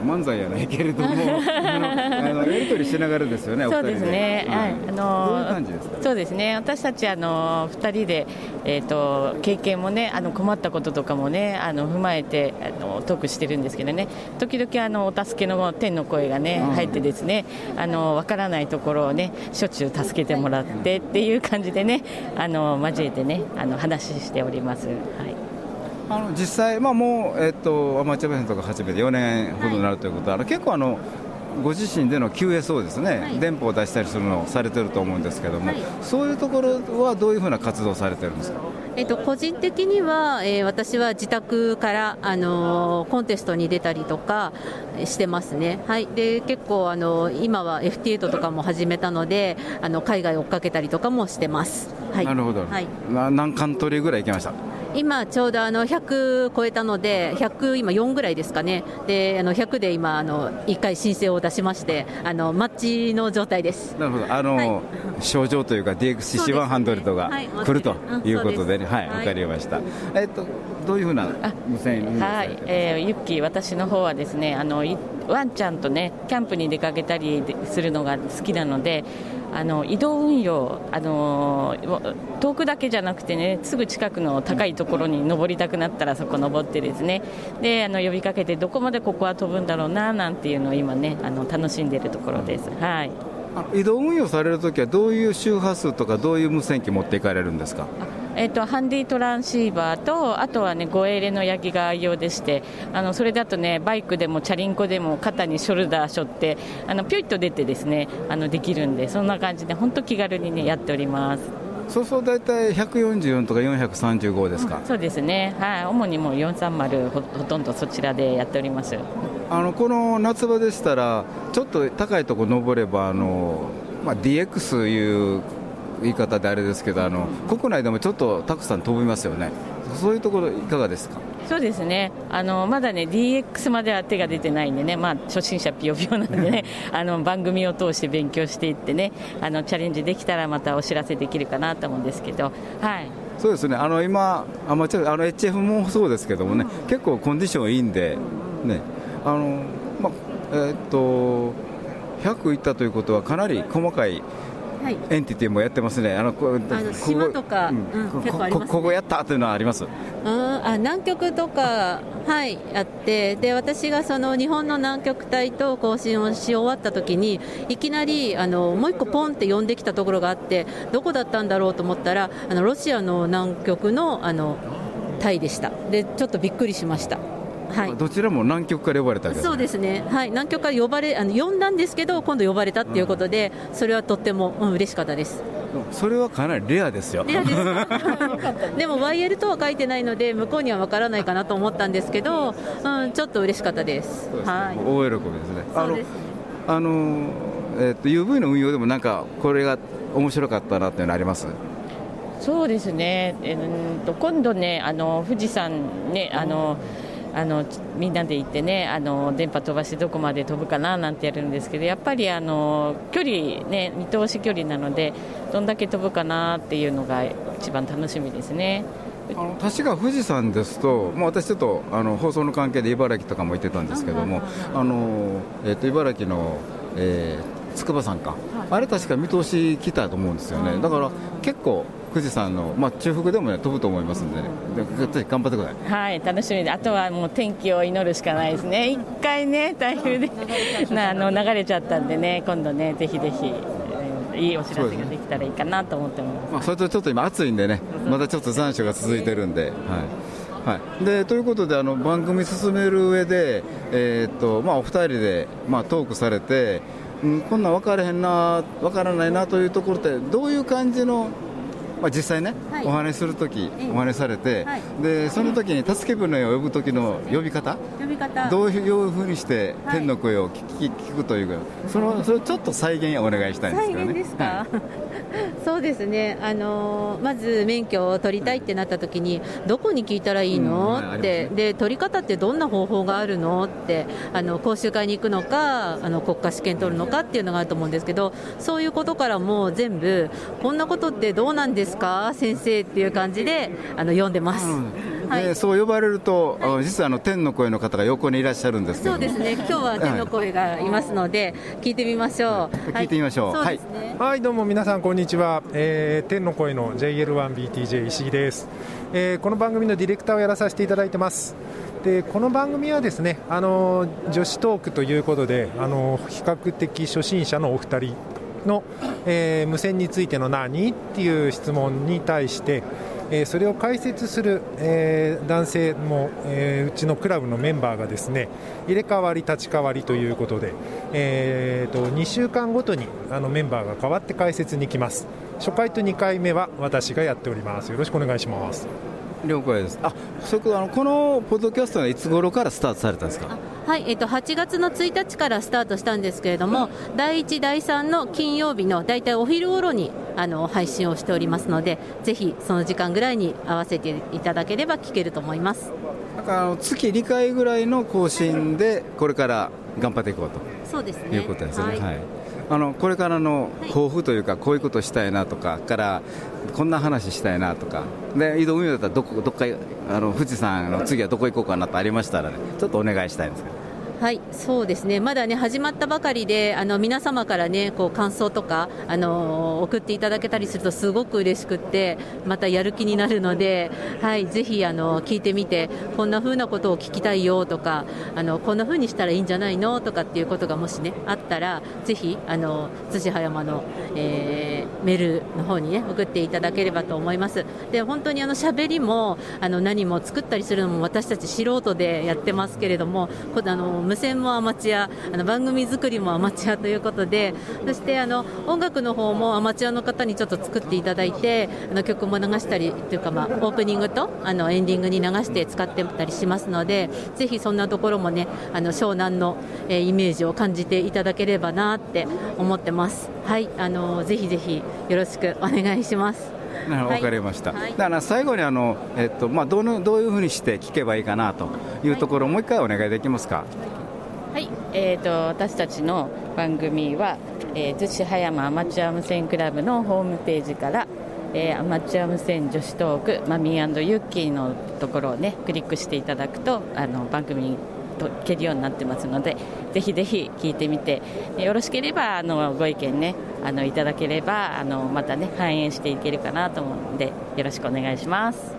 漫才やないけれども、あのやり取りしながらですよね、そうですね、はい、あのそうですね、私たちあの2人で、えーと、経験もね、あの困ったこととかもね、あの踏まえてあのトークしてるんですけどね、時々あのお助けの天の声がね、入ってですね、あの分からないところをね、しょっちゅう助けてもらってっていう感じでね、あの交えてね、あの話しております。はいあの実際、まあ、もう、えっと、アマチュア無線とか始めて4年ほどになるということは、はい、結構あの、ご自身での QSO ですね、はい、電波を出したりするのをされてると思うんですけども、はい、そういうところはどういうふうな活動をされてるんですか？えっと、個人的には、えー、私は自宅から、あのー、コンテストに出たりとかしてますね、はい、で結構、あのー、今は FT8 とかも始めたのであの海外追っかけたりとかもしてます、はい、なるほど、はい、何カントリーぐらい行きました？今、ちょうどあの100超えたので、100、今4ぐらいですかね、であの100で今、あの1回申請を出しまして、あのマッチの状態です。なるほど、あの、はい、症状というか、DXCC100 が来るということでね、はい、わ、かりました。えっとどういうふうな無線はい、えー、ユッキー、私の方はですねあのワンちゃんとねキャンプに出かけたりするのが好きなのであの移動運用あの遠くだけじゃなくてねすぐ近くの高いところに登りたくなったらそこ登ってですね。であの呼びかけてどこまでここは飛ぶんだろうななんていうのを今ねあの楽しんでいるところです。はい。移動運用されるときはどういう周波数とかどういう無線機持っていかれるんですか？えーと、ハンディトランシーバーとあとはね5エレのヤギが愛用でしてあのそれだとねバイクでもチャリンコでも肩にショルダーしょってあのピョイッと出てですねあのできるんでそんな感じで本当気軽にねやっております。そうそう大体144とか435ですか、うん、そうですね。はい。主にもう430ほほとんどそちらでやっております。あのこの夏場でしたらちょっと高いところ登ればあのまあ、DX いう言い方であれですけどあの国内でもちょっとたくさん飛びますよね。そういうところいかがですか？そうですね。あのまだね DX までは手が出てないんでね、まあ、初心者ぴよぴよなんでね。あの番組を通して勉強していってね。あのチャレンジできたらまたお知らせできるかなと思うんですけど。はい。そうですね。あの今アマチュの HF もそうですけどもね、うん、結構コンディションいいんでね。あのまあえー、っと100いったということはかなり細かい、エンティティもやってますね、あのこあの島とか、ここやったというのはあります。ああ南極とか、はい、あって。で、私がその日本の南極帯と交信をし終わった時に、いきなりあのもう一個、ポンって呼んできたところがあって、どこだったんだろうと思ったら、あのロシアの南極のあのタイでした、でちょっとびっくりしました。はい、どちらも南極から呼ばれたそうですね、はい、南極から呼ばれあの呼んだんですけど、今度呼ばれたっていうことで、うん、それはとっても、うん、嬉しかったです。それはかなりレアですよ。レアです でも YL とは書いてないので、向こうには分からないかなと思ったんですけど、うん、ちょっと嬉しかったです。ですね、はい、大喜びですね。あの、あのえー、っと UV の運用でもなんかこれが面白かったなっていうのあります？そうですね。えー、と今度ね、あの富士山ね、あの。うんあのみんなで行ってねあの電波飛ばしてどこまで飛ぶかななんてやるんですけどやっぱりあの距離、ね、見通し距離なのでどんだけ飛ぶかなっていうのが一番楽しみですね。あの確か富士山ですと、もう私、ちょっとあの放送の関係で茨城とかも行ってたんですけども、あのえー、と茨城の、えー、筑波山か、あれ確か見通し来たと思うんですよね、だから結構、富士山の、まあ、中腹でも、ね、飛ぶと思いますんでね、ぜひ頑張ってください。はい、楽しみ。で、あとはもう天気を祈るしかないですね、一回ね、台風で なあの流れちゃったんでね、今度ね、ぜひぜひ。いいお知らせができたらいいかなと思ってます、まあ、それとちょっと今、暑いんでね、まだちょっと残暑が続いてるんで、はい、はい、でということであの番組進める上で、えーっとまあ、お二人で、まあ、トークされて、うん、こんなん分からへんな分からないなというところってどういう感じの、まあ、実際ね、はい。お話しするときお話しされて、はい。でその時に助け舟を呼ぶ時の呼び方？呼び方。どういうふうにしてはい。天の声を聞き聞くというか、そのそれをちょっと再現お願いしたいんですけどね。そうですね、あのーまず免許を取りたいってなった時に、どこに聞いたらいいの、って、で取り方ってどんな方法があるの？って、あの講習会に行くのか、あの国家試験取るのかっていうのがあると思うんですけど、そういうことからも全部、こんなことってどうなんですか、先生っていう感じであの読んでます。でそう呼ばれると、あの実はあの天の声の方が横にいらっしゃるんですけども。そうですね、今日は天の声がいますので、聞いてみましょう。聞いてみましょう。はいね。はい、どうも皆さん、こんにちは、えー天の声の JL1BTJ 石井です、えーこの番組のディレクターをやらさせていただいてます。でこの番組はですねあの女子トークということであの比較的初心者のお二人の、えー無線についての何っていう質問に対して、えーそれを解説する、えー男性も、えーうちのクラブのメンバーがですね入れ替わり立ち替わりということで、えーと2週間ごとにあのメンバーが変わって解説に来ます。初回と2回目は私がやっております。よろしくお願いします。了解です。あそれあのこのポッドキャストはいつ頃からスタートされたんですか？はい、えっと、8月の1日からスタートしたんですけれども、第1、第3の金曜日の大体お昼頃にあの配信をしておりますので、ぜひその時間ぐらいに合わせていただければ聞けると思います。なんかあの月2回ぐらいの更新でこれから頑張っていこうとそうですね。いうことですね。はいはいあのこれからの抱負というか、こういうことしたいなとか、からこんな話したいなとか、で移動運用だったらどこどっかあの富士山の次はどこ行こうかなとありましたらね、ちょっとお願いしたいんですけど。はい、そうですね、まだね、始まったばかりで、あの皆様からね、こう感想とか、あの送っていただけたりすると、すごく嬉しくって、またやる気になるので、はい、ぜひあの聞いてみて、こんな風なことを聞きたいよとか、あのこんな風にしたらいいんじゃないのとかっていうことがもしね、あったら、ぜひ、あの津葉山の、えーメールの方にね、送っていただければと思います。で本当にあの喋りもあの何も作ったりするのも私たち素人でやってますけれども、こあの無線もアマチュア、あの番組作りもアマチュアということで、そしてあの音楽の方もアマチュアの方にちょっと作っていただいて、あの曲も流したりというか、まあ、オープニングとあのエンディングに流して使ってたりしますので、ぜひそんなところもね、あの湘南の、えイメージを感じていただければなって思ってます。はい、あのぜひぜひよろしくお願いします。なるほど、はいわかりました。はいだから最後にあの、えっとまあ、どのどういうふうにして聞けばいいかなというところをもう一回お願いできますか？はい、えー、と私たちの番組は、えー、逗子葉山アマチュア無線クラブのホームページから、えーアマチュア無線女子トークマミーユッキーのところをねクリックしていただくとあの番組聞けるようになってますのでぜひぜひ聞いてみてよろしければあのご意見ねあのいただければあのまたね反映していけるかなと思うのでよろしくお願いします。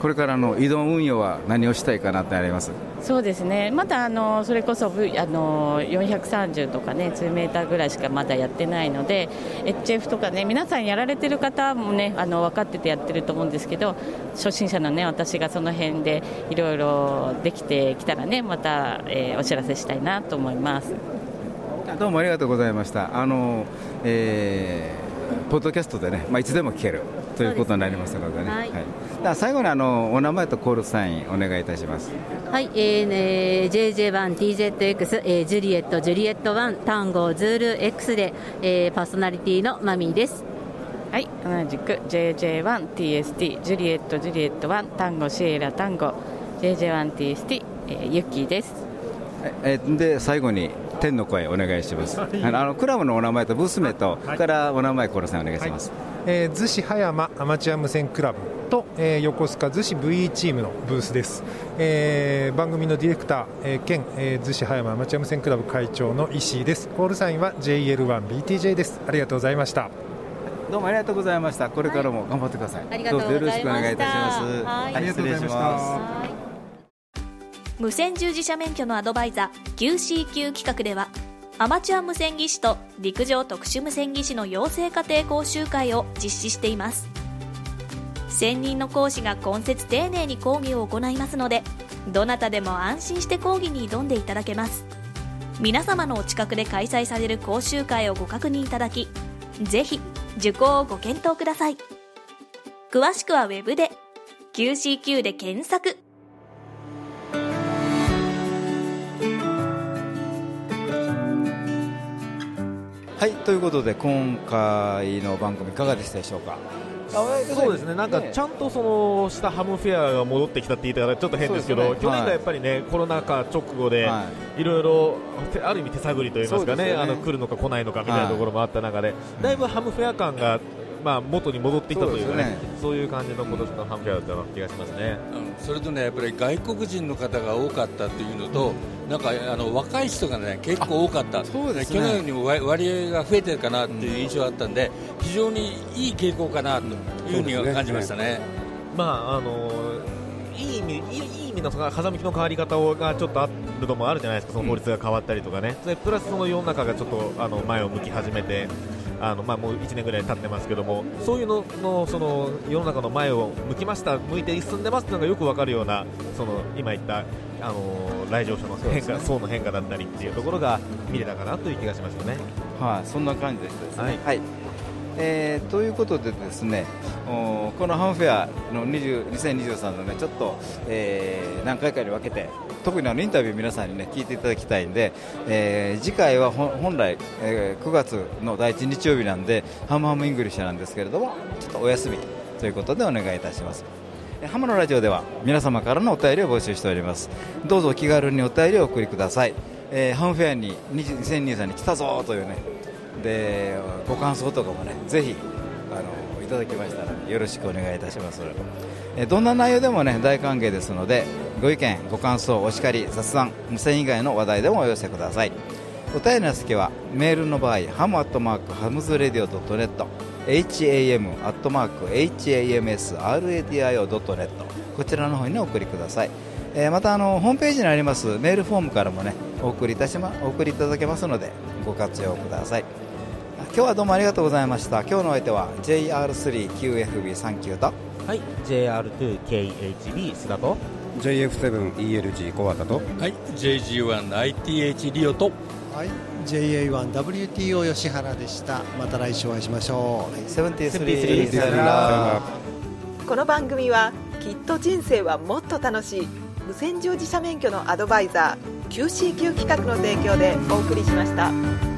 これからの移動運用は何をしたいかなってあります？そうですね、まだあのそれこそ V- あの430とかね、2メーターぐらいしかまだやってないので、HF とかね、皆さんやられてる方もね、あの分かっててやってると思うんですけど、初心者のね、私がその辺でいろいろできてきたらね、また、えーお知らせしたいなと思います。どうもありがとうございました。あの、えーポッドキャストでね、まあ、いつでも聞けるということになりますのでね。はいだから最後にあのお名前とコールサインお願いいたします。はい、えーね、JJ1TZX、えージュリエット、ジュリエット1、タンゴ、ズール X で、えーパーソナリティのマミーです。はい、同じく JJ1TST、ジュリエット、ジュリエット1、タンゴ、シエラ、タンゴ、JJ1TST、えーユッキーです。えーで最後に天の声お願いします。あのあのクラブのお名前とブース名と、それからお名前コールサインお願いします。えー逗子葉山アマチュア無線クラブと、えー横須賀逗子 VE チームのブースです、えー番組のディレクター、えー兼、えー逗子葉山アマチュア無線クラブ会長の石井ですコールサインは JL1BTJ ですありがとうございましたどうもありがとうございました。これからも頑張ってください。ありがとうございましたどうぞよろしくお願いいたします。はいありがとうございました。無線従事者免許のアドバイザー QCQ 企画ではアマチュア無線技師と陸上特殊無線技師の養成家庭講習会を実施しています。専任の講師が今節丁寧に講義を行いますのでどなたでも安心して講義に挑んでいただけます。皆様のお近くで開催される講習会をご確認いただきぜひ受講をご検討ください。詳しくはウェブで QCQ で検索。はいということで今回の番組いかがでしたでしょうか？そうですね、なんかちゃんとそのしたハムフェアが戻ってきたって言い方がちょっと変ですけど、ね。去年がやっぱりね、コロナ禍直後で、いろい。ろてある意味手探りといいますかね、ね。あの来るのか来ないのかみたいなところもあった中で、だいぶハムフェア感が、まあ、元に戻ってきたというかね、そういう感じの今年のハムフェアだったような気がしますね。うんそれとねやっぱり外国人の方が多かったというのと、なんかあの若い人がね結構多かった、そうですね。去年よりも割割合が増えてるかなという印象があったんで、非常にいい傾向かなというふうには感じましたね。まああのいい意味いい意味の風向きの変わり方をがちょっとあるのもあるじゃないですか、その法律が変わったりとかね、でプラスその世の中がちょっとあの前を向き始めて、あのまあ、もう1年ぐらい経ってますけども、そういうののその世の中の前を向きました、向いて進んでますっていうのがよくわかるような、その今言ったあの来場者の変化、層の変化だったりっていうところが見れたかなという気がしましたね。はい、そんな感じでしたですね。はいえーということでですね、このハムフェアの20 2023のねちょっと、えー何回かに分けて特にあのインタビュー皆さんにね聞いていただきたいんで、えー次回は本来、えー9月の第1日曜日なんで Ham Ham English なんですけれどもちょっとお休みということでお願いいたします。ハムのラジオでは皆様からのお便りを募集しておりますどうぞお気軽にお便りをお送りください、えーハムフェアに2023に来たぞというねでご感想とかもねぜひあのいただきましたらよろしくお願いいたします。えどんな内容でもね大歓迎ですのでご意見ご感想お叱り雑談無線以外の話題でもお寄せください。お便りの先はメールの場合ハムアットマークハムズレディオ .net ham アットマーク hamsradio.net こちらの方にお送りください。えーまたあのホームページにありますメールフォームからもねお送りいたしまお送りいただけますのでご活用ください。今日はどうもありがとうございました。今日のお相手は JR3QFB39 と。はい JR2KHB 須田と。JF7ELG 小畑と。はい JG1ITH リオと。はい。JA1WTO 吉原でした。また来週お会いしましょう、73さよなら。この番組はきっと人生はもっと楽しい無線乗自社免許のアドバイザー QCQ 企画の提供でお送りしました。